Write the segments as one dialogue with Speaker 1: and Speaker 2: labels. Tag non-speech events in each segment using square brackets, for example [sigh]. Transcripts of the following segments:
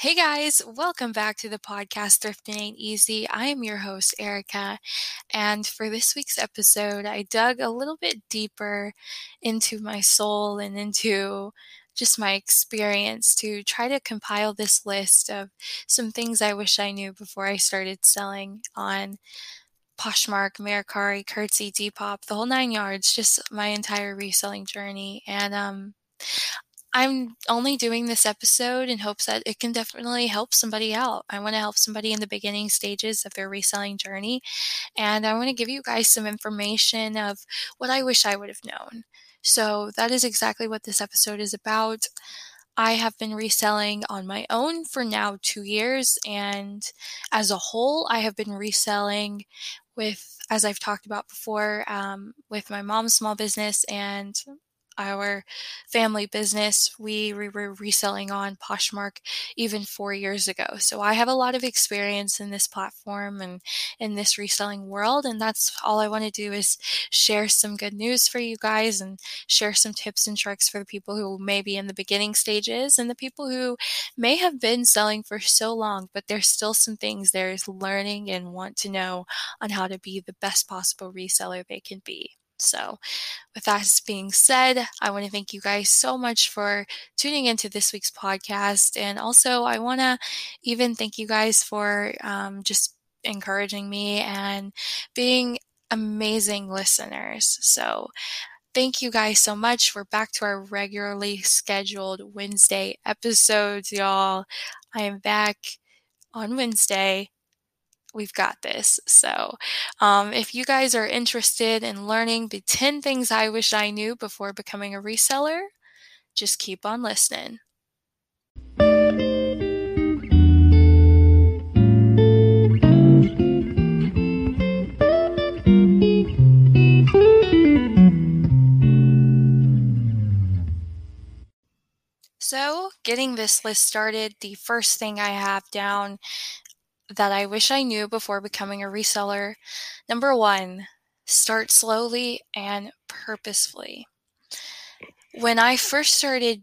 Speaker 1: Hey guys, welcome back to the podcast Thrifting Ain't Easy. I am your host, Erica, and for this week's episode, I dug a little bit deeper into my soul and into just my experience to try to compile this list of some things I wish I knew before I started selling on Poshmark, Mercari, Curtsy, Depop, the whole nine yards, just my entire reselling journey. And um, I'm only doing this episode in hopes that it can definitely help somebody out. I want to help somebody in the beginning stages of their reselling journey. And I want to give you guys some information of what I wish I would have known. So that is exactly what this episode is about. I have been reselling on my own for now two years. And as a whole, I have been reselling with, as I've talked about before, um, with my mom's small business and our family business, we were reselling on Poshmark even four years ago. So I have a lot of experience in this platform and in this reselling world. And that's all I want to do is share some good news for you guys and share some tips and tricks for the people who may be in the beginning stages and the people who may have been selling for so long, but there's still some things there's learning and want to know on how to be the best possible reseller they can be. So, with that being said, I want to thank you guys so much for tuning into this week's podcast. And also, I want to even thank you guys for um, just encouraging me and being amazing listeners. So, thank you guys so much. We're back to our regularly scheduled Wednesday episodes, y'all. I am back on Wednesday we've got this. So, um, if you guys are interested in learning the 10 things I wish I knew before becoming a reseller, just keep on listening. So, getting this list started, the first thing I have down that I wish I knew before becoming a reseller. Number one, start slowly and purposefully. When I first started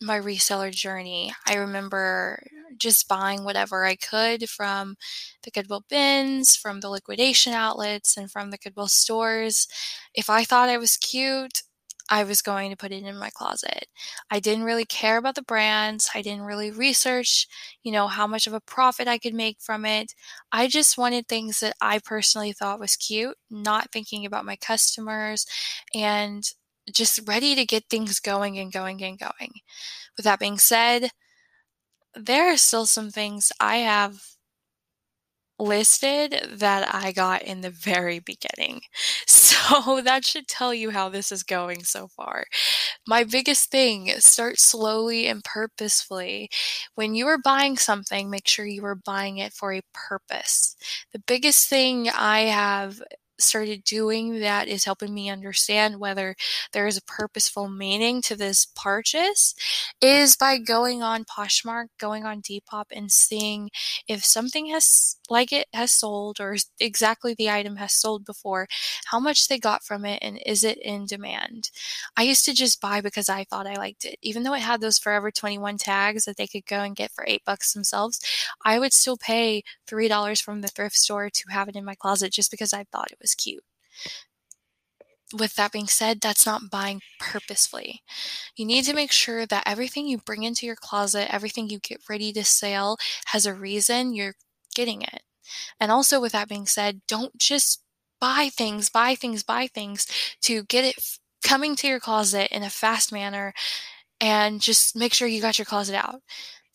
Speaker 1: my reseller journey, I remember just buying whatever I could from the Goodwill bins, from the liquidation outlets, and from the Goodwill stores. If I thought I was cute, I was going to put it in my closet. I didn't really care about the brands. I didn't really research, you know, how much of a profit I could make from it. I just wanted things that I personally thought was cute, not thinking about my customers and just ready to get things going and going and going. With that being said, there are still some things I have listed that I got in the very beginning. [laughs] So that should tell you how this is going so far. My biggest thing start slowly and purposefully. When you are buying something, make sure you are buying it for a purpose. The biggest thing I have started doing that is helping me understand whether there is a purposeful meaning to this purchase is by going on Poshmark, going on Depop, and seeing if something has like it has sold or exactly the item has sold before, how much they got from it, and is it in demand. I used to just buy because I thought I liked it, even though it had those Forever 21 tags that they could go and get for eight bucks themselves. I would still pay three dollars from the thrift store to have it in my closet just because I thought it was was cute. With that being said, that's not buying purposefully. You need to make sure that everything you bring into your closet, everything you get ready to sell, has a reason you're getting it. And also, with that being said, don't just buy things, buy things, buy things to get it f- coming to your closet in a fast manner and just make sure you got your closet out.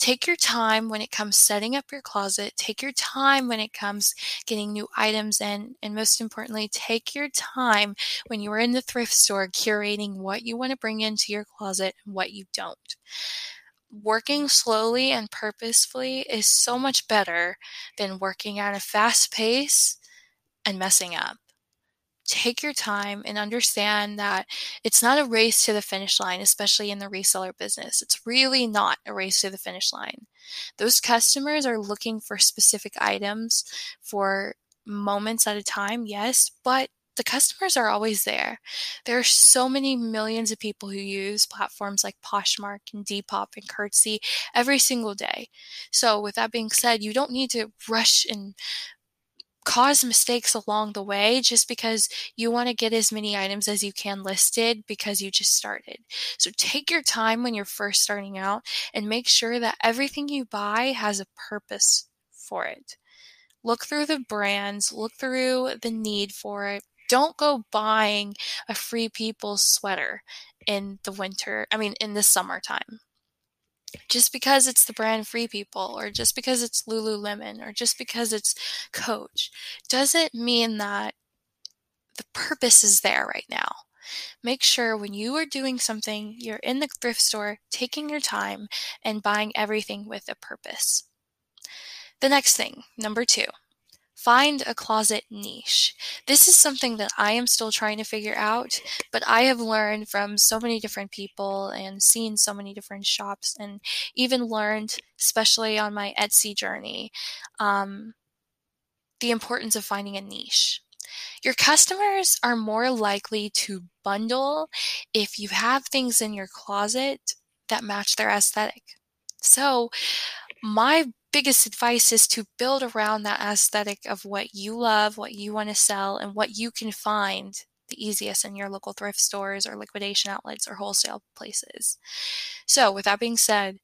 Speaker 1: Take your time when it comes setting up your closet. Take your time when it comes getting new items in. And most importantly, take your time when you are in the thrift store curating what you want to bring into your closet and what you don't. Working slowly and purposefully is so much better than working at a fast pace and messing up take your time and understand that it's not a race to the finish line, especially in the reseller business. It's really not a race to the finish line. Those customers are looking for specific items for moments at a time, yes, but the customers are always there. There are so many millions of people who use platforms like Poshmark and Depop and Curtsy every single day. So, with that being said, you don't need to rush and cause mistakes along the way just because you want to get as many items as you can listed because you just started. So take your time when you're first starting out and make sure that everything you buy has a purpose for it. Look through the brands, look through the need for it, don't go buying a free people sweater in the winter, I mean, in the summertime. Just because it's the brand Free People, or just because it's Lululemon, or just because it's Coach, doesn't mean that the purpose is there right now. Make sure when you are doing something, you're in the thrift store, taking your time, and buying everything with a purpose. The next thing, number two, Find a closet niche. This is something that I am still trying to figure out, but I have learned from so many different people and seen so many different shops, and even learned, especially on my Etsy journey, um, the importance of finding a niche. Your customers are more likely to bundle if you have things in your closet that match their aesthetic. So, my biggest advice is to build around that aesthetic of what you love, what you want to sell, and what you can find the easiest in your local thrift stores or liquidation outlets or wholesale places. So, with that being said,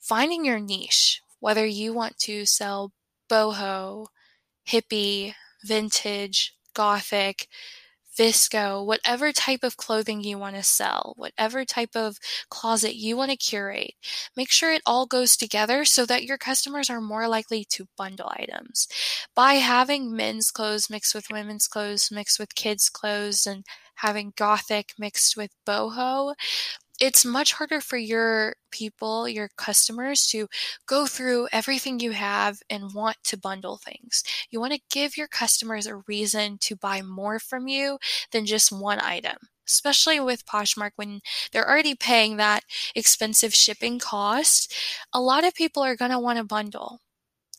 Speaker 1: finding your niche, whether you want to sell boho, hippie, vintage, gothic, VSCO, whatever type of clothing you want to sell, whatever type of closet you want to curate, make sure it all goes together so that your customers are more likely to bundle items. By having men's clothes mixed with women's clothes, mixed with kids' clothes, and having gothic mixed with boho, it's much harder for your people, your customers to go through everything you have and want to bundle things. You want to give your customers a reason to buy more from you than just one item. Especially with Poshmark, when they're already paying that expensive shipping cost, a lot of people are going to want to bundle.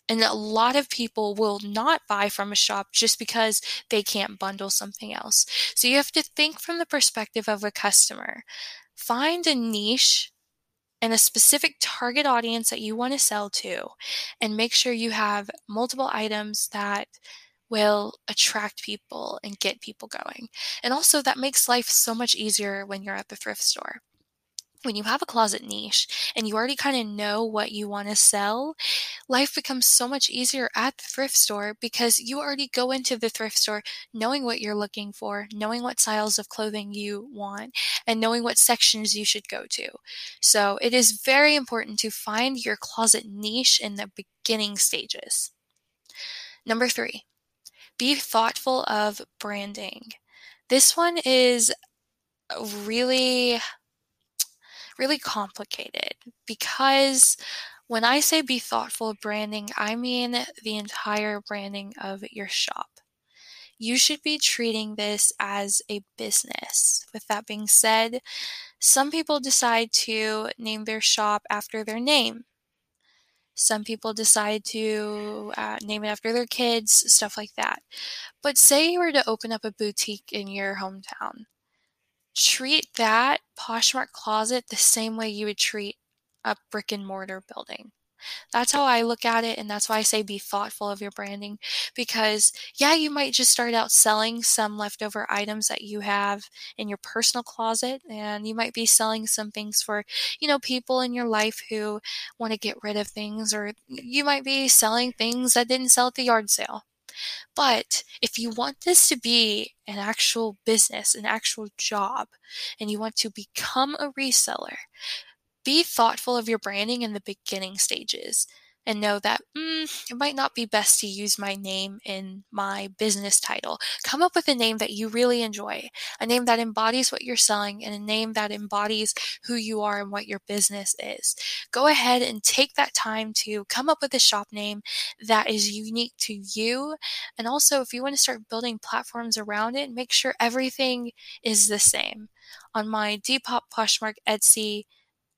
Speaker 1: And a lot of people will not buy from a shop just because they can't bundle something else. So you have to think from the perspective of a customer. Find a niche and a specific target audience that you want to sell to, and make sure you have multiple items that will attract people and get people going. And also, that makes life so much easier when you're at the thrift store when you have a closet niche and you already kind of know what you want to sell, life becomes so much easier at the thrift store because you already go into the thrift store knowing what you're looking for, knowing what styles of clothing you want, and knowing what sections you should go to. So it is very important to find your closet niche in the beginning stages. Number three, be thoughtful of branding. This one is really really complicated because when I say be thoughtful branding, I mean the entire branding of your shop. You should be treating this as a business. With that being said, some people decide to name their shop after their name. Some people decide to uh, name it after their kids, stuff like that. But say you were to open up a boutique in your hometown treat that Poshmark closet the same way you would treat a brick and mortar building. That's how I look at it, and that's why I say be thoughtful of your branding. Because, yeah, you might just start out selling some leftover items that you have in your personal closet, and you might be selling some things for, you know, people in your life who want to get rid of things, or you might be selling things that didn't sell at the yard sale. But if you want this to be an actual business, an actual job, and you want to become a reseller, be thoughtful of your branding in the beginning stages and know that mm, it might not be best to use my name in my business title. Come up with a name that you really enjoy, a name that embodies what you're selling, and a name that embodies who you are and what your business is. Go ahead and take that time to come up with a shop name that is unique to you. And also, if you want to start building platforms around it, make sure everything is the same. On my Depop, Poshmark, Etsy,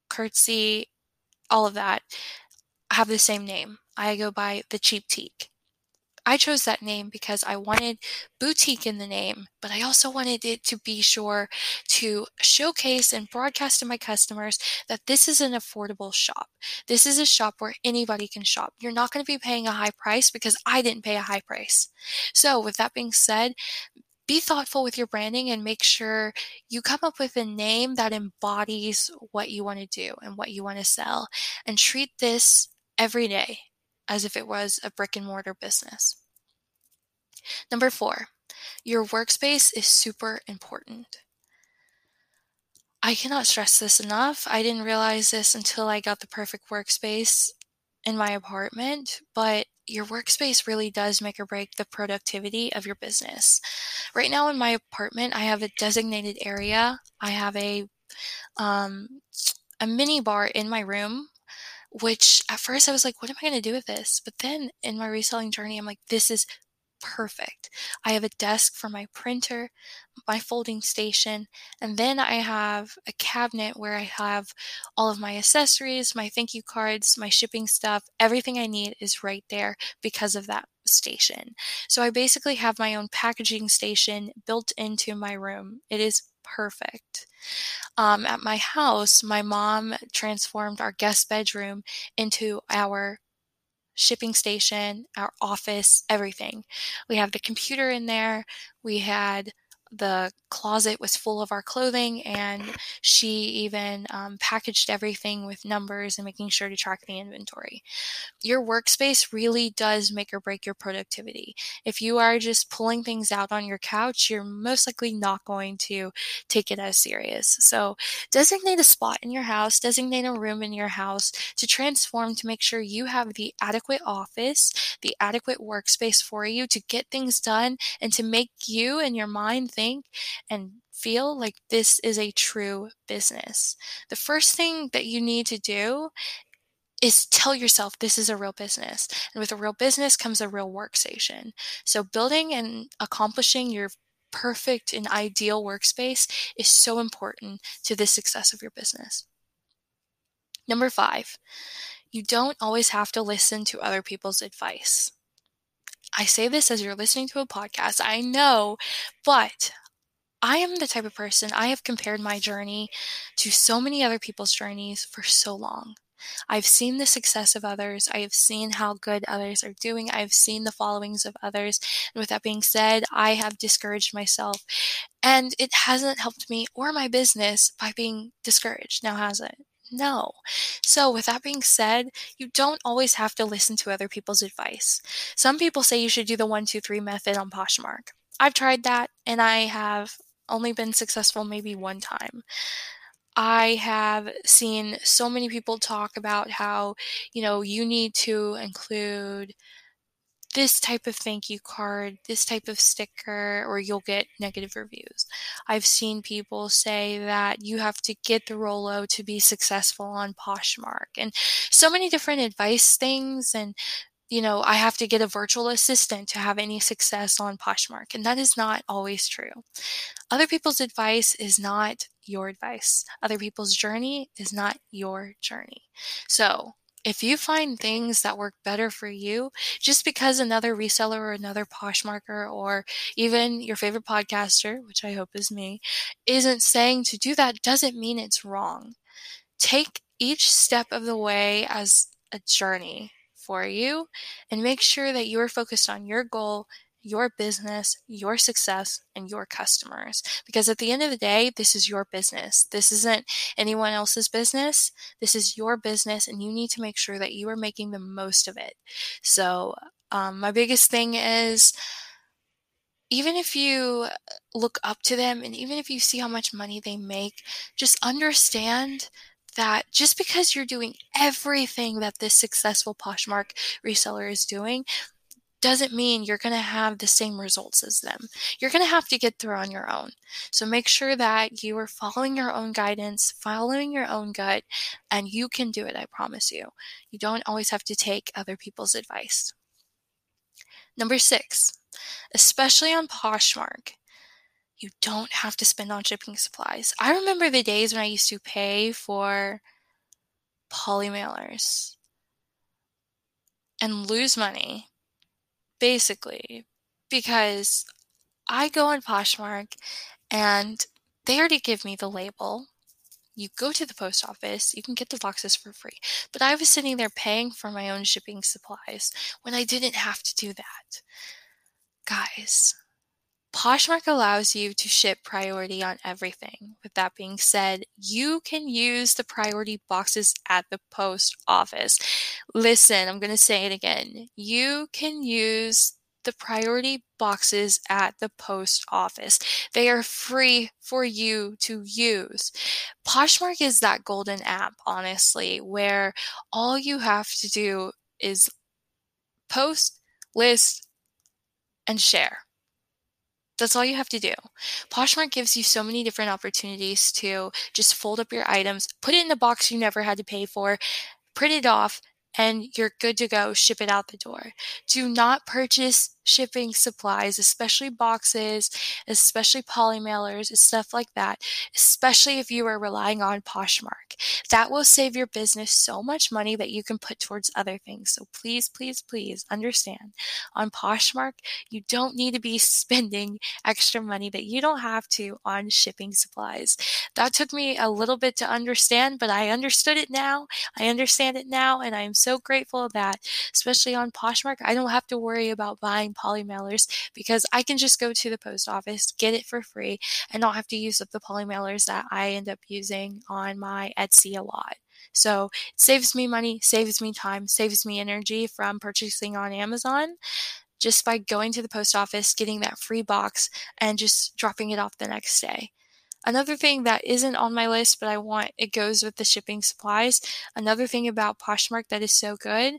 Speaker 1: Curtsy, all of that have the same name. I go by the Cheap Teak. I chose that name because I wanted boutique in the name, but I also wanted it to be sure to showcase and broadcast to my customers that this is an affordable shop. This is a shop where anybody can shop. You're not going to be paying a high price because I didn't pay a high price. So, with that being said, be thoughtful with your branding and make sure you come up with a name that embodies what you want to do and what you want to sell and treat this every day as if it was a brick and mortar business. Number four, your workspace is super important. I cannot stress this enough. I didn't realize this until I got the perfect workspace in my apartment, but your workspace really does make or break the productivity of your business. Right now in my apartment, I have a designated area. I have a um, a mini bar in my room which at first I was like, what am I going to do with this? But then in my reselling journey, I'm like, this is perfect. I have a desk for my printer, my folding station, and then I have a cabinet where I have all of my accessories, my thank you cards, my shipping stuff. Everything I need is right there because of that station. So I basically have my own packaging station built into my room. It is perfect. Um, at my house, my mom transformed our guest bedroom into our shipping station, our office, everything. We have the computer in there. We had the closet was full of our clothing, and she even um, packaged everything with numbers and making sure to track the inventory. Your workspace really does make or break your productivity. If you are just pulling things out on your couch, you're most likely not going to take it as serious. So, designate a spot in your house, designate a room in your house to transform to make sure you have the adequate office, the adequate workspace for you to get things done and to make you and your mind think think and feel like this is a true business. The first thing that you need to do is tell yourself this is a real business. And with a real business comes a real workstation. So building and accomplishing your perfect and ideal workspace is so important to the success of your business. Number five, you don't always have to listen to other people's advice. I say this as you're listening to a podcast, I know, but I am the type of person, I have compared my journey to so many other people's journeys for so long. I've seen the success of others. I have seen how good others are doing. I've seen the followings of others. And with that being said, I have discouraged myself. And it hasn't helped me or my business by being discouraged. Now, has it? No. So, with that being said, you don't always have to listen to other people's advice. Some people say you should do the one, two, three method on Poshmark. I've tried that and I have only been successful maybe one time. I have seen so many people talk about how, you know, you need to include this type of thank you card, this type of sticker, or you'll get negative reviews. I've seen people say that you have to get the Rollo to be successful on Poshmark, and so many different advice things. And, you know, I have to get a virtual assistant to have any success on Poshmark, and that is not always true. Other people's advice is not your advice. Other people's journey is not your journey. So, if you find things that work better for you, just because another reseller or another Poshmarker or even your favorite podcaster, which I hope is me, isn't saying to do that doesn't mean it's wrong. Take each step of the way as a journey for you and make sure that you are focused on your goal your business, your success, and your customers. Because at the end of the day, this is your business. This isn't anyone else's business. This is your business, and you need to make sure that you are making the most of it. So, um, my biggest thing is even if you look up to them and even if you see how much money they make, just understand that just because you're doing everything that this successful Poshmark reseller is doing doesn't mean you're going to have the same results as them. You're going to have to get through on your own. So make sure that you are following your own guidance, following your own gut, and you can do it, I promise you. You don't always have to take other people's advice. Number six, especially on Poshmark, you don't have to spend on shipping supplies. I remember the days when I used to pay for poly mailers and lose money basically, because I go on Poshmark and they already give me the label. You go to the post office, you can get the boxes for free. But I was sitting there paying for my own shipping supplies when I didn't have to do that. Guys, Poshmark allows you to ship priority on everything. With that being said, you can use the priority boxes at the post office. Listen, I'm going to say it again. You can use the priority boxes at the post office. They are free for you to use. Poshmark is that golden app, honestly, where all you have to do is post, list, and share. That's all you have to do. Poshmark gives you so many different opportunities to just fold up your items, put it in a box you never had to pay for, print it off, and you're good to go. Ship it out the door. Do not purchase shipping supplies, especially boxes, especially poly mailers, stuff like that, especially if you are relying on Poshmark. That will save your business so much money that you can put towards other things. So please, please, please understand on Poshmark, you don't need to be [laughs] spending extra money that you don't have to on shipping supplies. That took me a little bit to understand, but I understood it now. I understand it now, and I am so grateful that, especially on Poshmark, I don't have to worry about buying poly mailers because I can just go to the post office, get it for free, and not have to use up the poly mailers that I end up using on my Etsy a lot. So it saves me money, saves me time, saves me energy from purchasing on Amazon just by going to the post office, getting that free box, and just dropping it off the next day. Another thing that isn't on my list, but I want it goes with the shipping supplies. Another thing about Poshmark that is so good,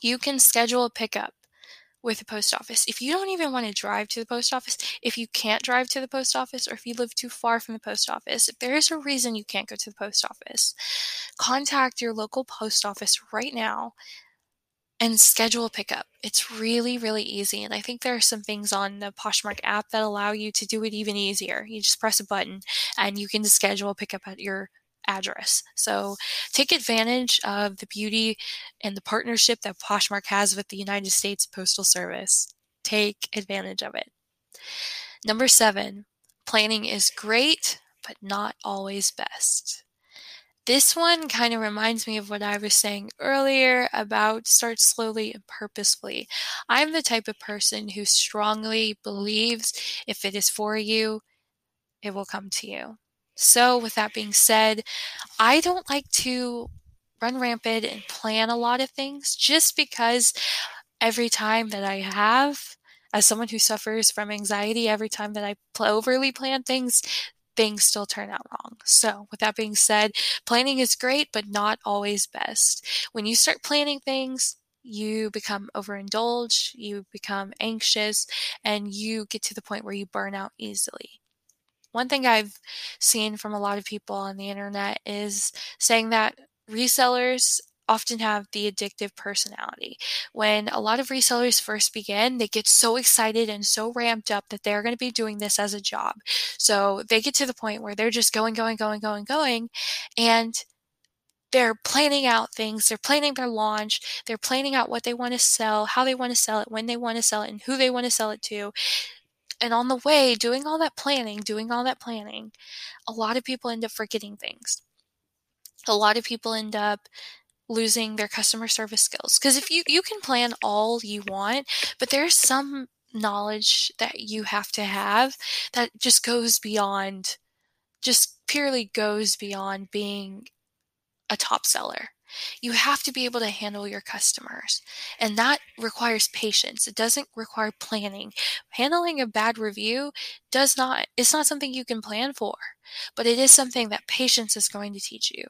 Speaker 1: you can schedule a pickup with the post office. If you don't even want to drive to the post office, if you can't drive to the post office, or if you live too far from the post office, if there is a reason you can't go to the post office, contact your local post office right now and schedule a pickup. It's really, really easy. And I think there are some things on the Poshmark app that allow you to do it even easier. You just press a button and you can schedule a pickup at your address. So take advantage of the beauty and the partnership that Poshmark has with the United States Postal Service. Take advantage of it. Number seven, planning is great, but not always best. This one kind of reminds me of what I was saying earlier about start slowly and purposefully. I'm the type of person who strongly believes if it is for you, it will come to you. So, with that being said, I don't like to run rampant and plan a lot of things just because every time that I have, as someone who suffers from anxiety, every time that I overly plan things, things still turn out wrong. So, with that being said, planning is great, but not always best. When you start planning things, you become overindulged, you become anxious, and you get to the point where you burn out easily. One thing I've seen from a lot of people on the internet is saying that resellers often have the addictive personality. When a lot of resellers first begin, they get so excited and so ramped up that they're going to be doing this as a job. So they get to the point where they're just going, going, going, going, going, and they're planning out things. They're planning their launch. They're planning out what they want to sell, how they want to sell it, when they want to sell it, and who they want to sell it to. And on the way, doing all that planning, doing all that planning, a lot of people end up forgetting things. A lot of people end up losing their customer service skills. Because if you, you can plan all you want, but there's some knowledge that you have to have that just goes beyond, just purely goes beyond being a top seller. You have to be able to handle your customers. And that requires patience. It doesn't require planning. Handling a bad review does not, it's not something you can plan for, but it is something that patience is going to teach you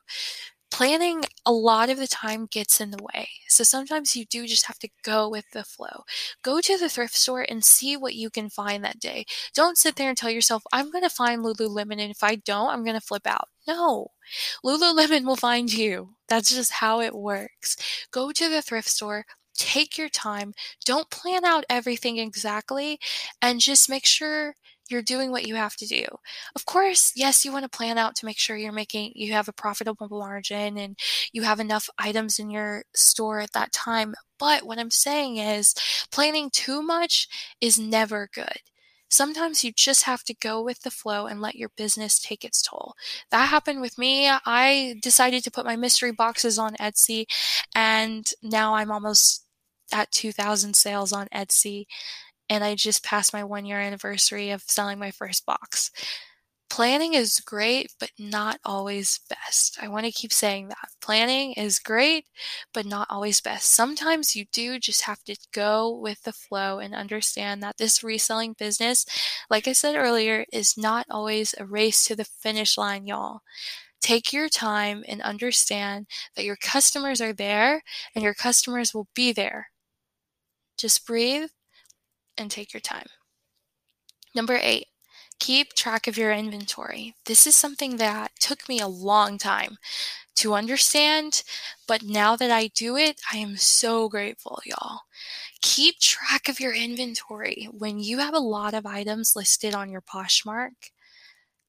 Speaker 1: planning a lot of the time gets in the way. So sometimes you do just have to go with the flow. Go to the thrift store and see what you can find that day. Don't sit there and tell yourself, I'm going to find Lululemon, and if I don't, I'm going to flip out. No, Lululemon will find you. That's just how it works. Go to the thrift store. Take your time. Don't plan out everything exactly and just make sure you're doing what you have to do. Of course, yes, you want to plan out to make sure you're making, you have a profitable margin and you have enough items in your store at that time. But what I'm saying is planning too much is never good. Sometimes you just have to go with the flow and let your business take its toll. That happened with me. I decided to put my mystery boxes on Etsy and now I'm almost at 2000 sales on Etsy and I just passed my one year anniversary of selling my first box. Planning is great, but not always best. I want to keep saying that. Planning is great, but not always best. Sometimes you do just have to go with the flow and understand that this reselling business, like I said earlier, is not always a race to the finish line, y'all. Take your time and understand that your customers are there and your customers will be there. Just breathe and take your time. Number eight, keep track of your inventory. This is something that took me a long time to understand, but now that I do it, I am so grateful, y'all. Keep track of your inventory. When you have a lot of items listed on your Poshmark,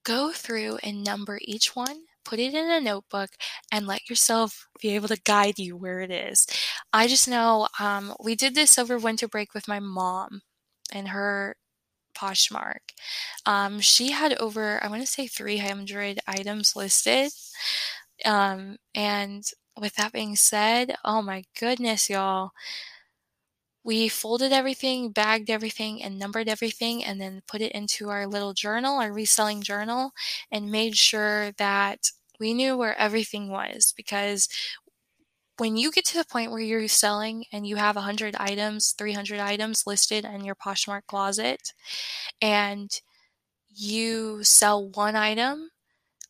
Speaker 1: go through and number each one, put it in a notebook, and let yourself be able to guide you where it is. I just know um, we did this over winter break with my mom and her Poshmark. Um, she had over, I want to say 300 items listed. Um, and with that being said, oh my goodness, y'all. We folded everything, bagged everything, and numbered everything, and then put it into our little journal, our reselling journal, and made sure that we knew where everything was because when you get to the point where you're selling and you have 100 items, 300 items listed in your Poshmark closet, and you sell one item,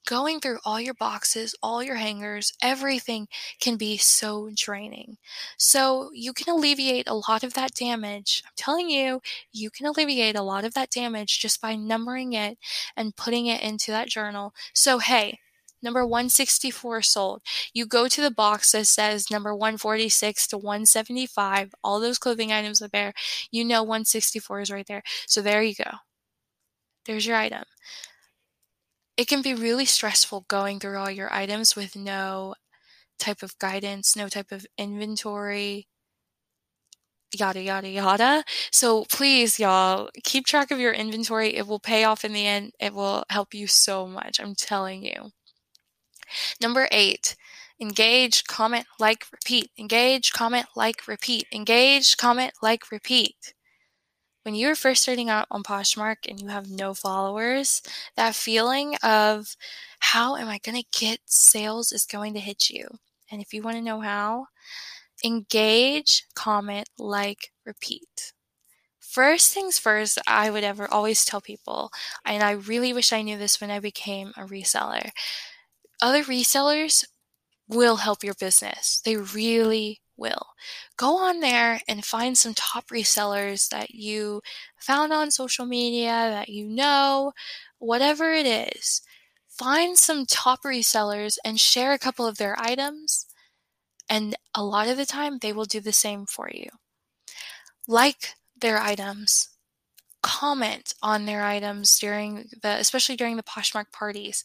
Speaker 1: going through all your boxes, all your hangers, everything can be so draining. So you can alleviate a lot of that damage. I'm telling you, you can alleviate a lot of that damage just by numbering it and putting it into that journal. So, hey, number 164 sold. You go to the box that says number 146 to 175, all those clothing items are there. You know 164 is right there. So there you go. There's your item. It can be really stressful going through all your items with no type of guidance, no type of inventory, yada, yada, yada. So please, y'all, keep track of your inventory. It will pay off in the end. It will help you so much. I'm telling you. Number eight, engage, comment, like, repeat. Engage, comment, like, repeat. Engage, comment, like, repeat. When you're first starting out on Poshmark and you have no followers, that feeling of how am I going to get sales is going to hit you. And if you want to know how, engage, comment, like, repeat. First things first, I would ever always tell people, and I really wish I knew this when I became a reseller other resellers will help your business. They really will. Go on there and find some top resellers that you found on social media, that you know, whatever it is. Find some top resellers and share a couple of their items. And a lot of the time, they will do the same for you. Like their items. Comment on their items during the, especially during the Poshmark parties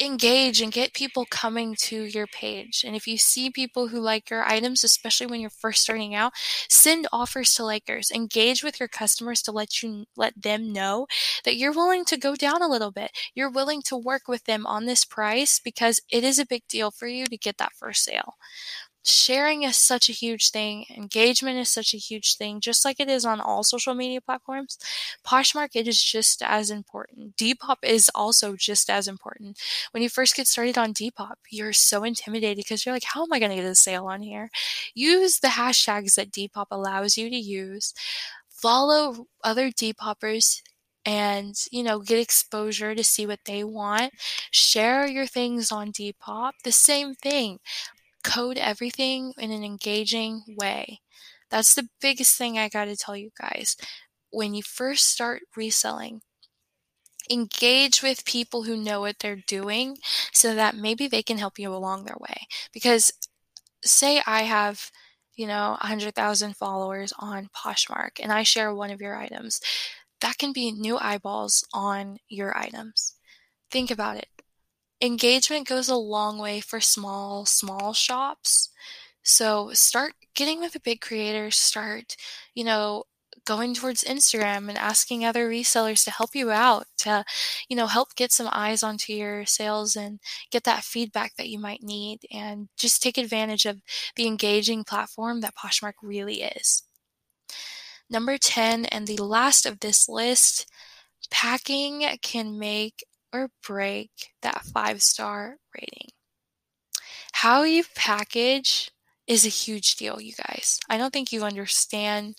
Speaker 1: engage and get people coming to your page. And if you see people who like your items, especially when you're first starting out, send offers to likers. Engage with your customers to let you let them know that you're willing to go down a little bit. You're willing to work with them on this price because it is a big deal for you to get that first sale sharing is such a huge thing. Engagement is such a huge thing, just like it is on all social media platforms. Poshmark, it is just as important. Depop is also just as important. When you first get started on Depop, you're so intimidated because you're like, how am I going to get a sale on here? Use the hashtags that Depop allows you to use. Follow other Depoppers and you know get exposure to see what they want share your things on depop the same thing code everything in an engaging way. That's the biggest thing I got to tell you guys. When you first start reselling, engage with people who know what they're doing so that maybe they can help you along their way. Because say I have, you know, 100,000 followers on Poshmark and I share one of your items that can be new eyeballs on your items. Think about it. Engagement goes a long way for small, small shops. So start getting with the big creators, start, you know, going towards Instagram and asking other resellers to help you out to, you know, help get some eyes onto your sales and get that feedback that you might need and just take advantage of the engaging platform that Poshmark really is. Number 10, and the last of this list, packing can make or break that five star rating. How you package is a huge deal, you guys. I don't think you understand.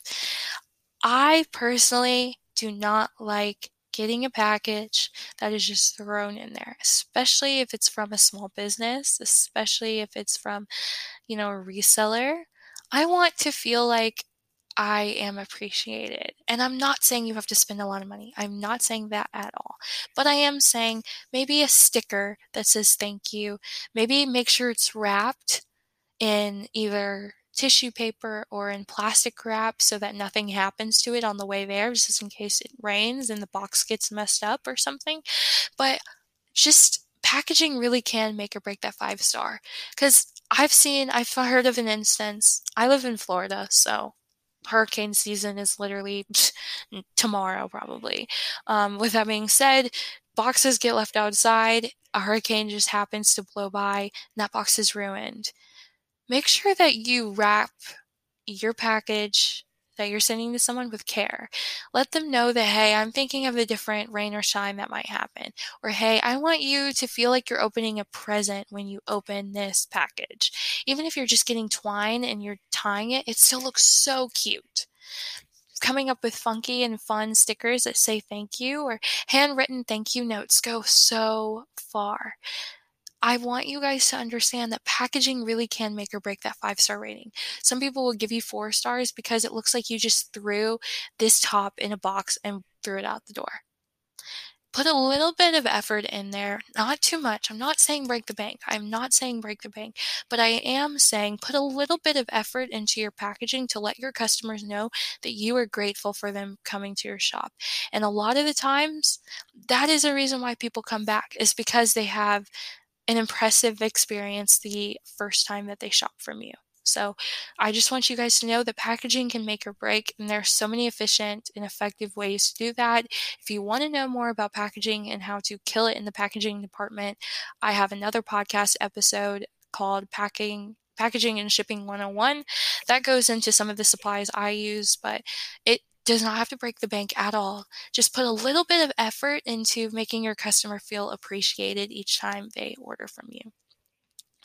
Speaker 1: I personally do not like getting a package that is just thrown in there, especially if it's from a small business, especially if it's from, you know, a reseller. I want to feel like I am appreciated. And I'm not saying you have to spend a lot of money. I'm not saying that at all. But I am saying maybe a sticker that says thank you. Maybe make sure it's wrapped in either tissue paper or in plastic wrap so that nothing happens to it on the way there, just in case it rains and the box gets messed up or something. But just packaging really can make or break that five star. Because I've seen, I've heard of an instance. I live in Florida, so hurricane season is literally [laughs] tomorrow, probably. Um, with that being said, boxes get left outside. A hurricane just happens to blow by, and that box is ruined. Make sure that you wrap your package that you're sending to someone with care. Let them know that, hey, I'm thinking of the different rain or shine that might happen. Or, hey, I want you to feel like you're opening a present when you open this package. Even if you're just getting twine and you're tying it, it still looks so cute. Coming up with funky and fun stickers that say thank you or handwritten thank you notes go so far. I want you guys to understand that packaging really can make or break that five star rating. Some people will give you four stars because it looks like you just threw this top in a box and threw it out the door. Put a little bit of effort in there, not too much. I'm not saying break the bank. I'm not saying break the bank, but I am saying put a little bit of effort into your packaging to let your customers know that you are grateful for them coming to your shop. And a lot of the times, that is a reason why people come back, is because they have an impressive experience the first time that they shop from you. So I just want you guys to know that packaging can make or break, and there are so many efficient and effective ways to do that. If you want to know more about packaging and how to kill it in the packaging department, I have another podcast episode called Packing Packaging and Shipping 101 that goes into some of the supplies I use, but it does not have to break the bank at all. Just put a little bit of effort into making your customer feel appreciated each time they order from you.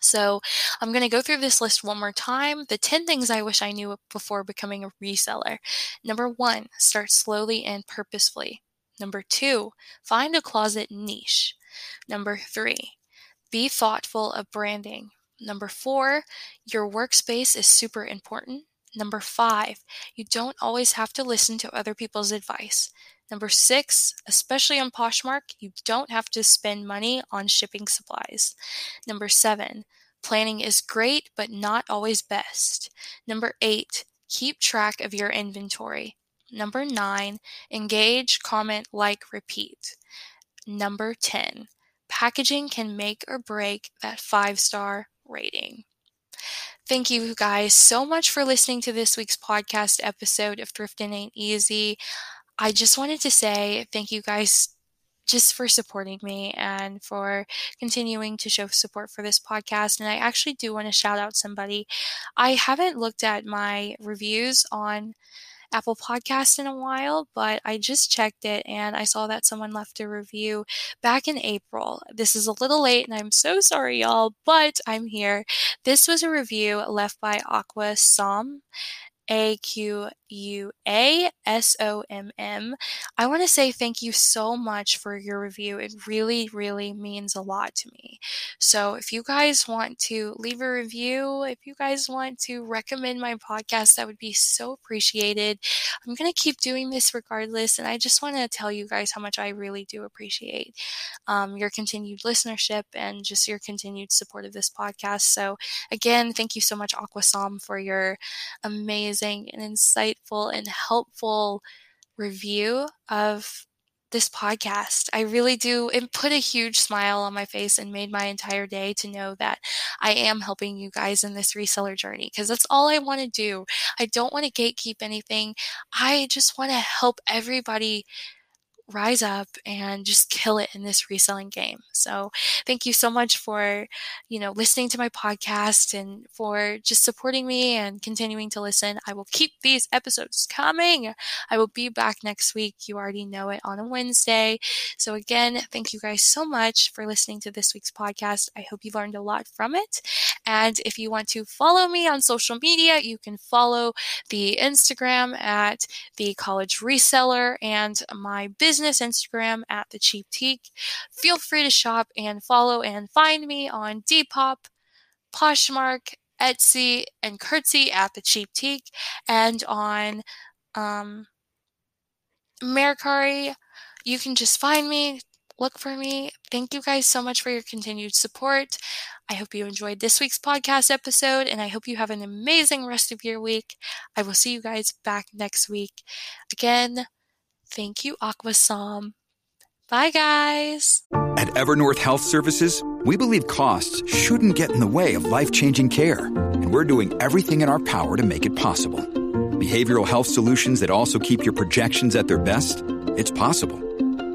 Speaker 1: So I'm going to go through this list one more time. The 10 things I wish I knew before becoming a reseller. Number one, start slowly and purposefully. Number two, find a closet niche. Number three, be thoughtful of branding. Number four, your workspace is super important. Number five, you don't always have to listen to other people's advice. Number six, especially on Poshmark, you don't have to spend money on shipping supplies. Number seven, planning is great, but not always best. Number eight, keep track of your inventory. Number nine, engage, comment, like, repeat. Number 10, packaging can make or break that five star rating. Thank you guys so much for listening to this week's podcast episode of Thrifting Ain't Easy. I just wanted to say thank you guys just for supporting me and for continuing to show support for this podcast. And I actually do want to shout out somebody. I haven't looked at my reviews on Apple Podcast in a while, but I just checked it and I saw that someone left a review back in April. This is a little late and I'm so sorry, y'all, but I'm here. This was a review left by Aquasomm. A Q U A S O M M. I want to say thank you so much for your review. It really, really means a lot to me. So, if you guys want to leave a review, if you guys want to recommend my podcast, that would be so appreciated. I'm going to keep doing this regardless. And I just want to tell you guys how much I really do appreciate um, your continued listenership and just your continued support of this podcast. So, again, thank you so much, Aquasomm, for your amazing and insightful and helpful review of this podcast. I really do. It put a huge smile on my face and made my entire day to know that I am helping you guys in this reseller journey because that's all I want to do. I don't want to gatekeep anything. I just want to help everybody rise up and just kill it in this reselling game. So thank you so much for, you know, listening to my podcast and for just supporting me and continuing to listen. I will keep these episodes coming. I will be back next week. You already know it on a Wednesday. So again, thank you guys so much for listening to this week's podcast. I hope you learned a lot from it. And if you want to follow me on social media, you can follow the Instagram at the college reseller and my business Instagram at the Cheap Teak. Feel free to shop and follow and find me on Depop, Poshmark, Etsy, and Curtsy at the Cheap Teak, and on um, Mercari. You can just find me, look for me. Thank you guys so much for your continued support. I hope you enjoyed this week's podcast episode, and I hope you have an amazing rest of your week. I will see you guys back next week. Again, Thank you, Aquasomm. Bye, guys.
Speaker 2: At Evernorth Health Services, we believe costs shouldn't get in the way of life changing care, and we're doing everything in our power to make it possible. Behavioral health solutions that also keep your projections at their best? It's possible.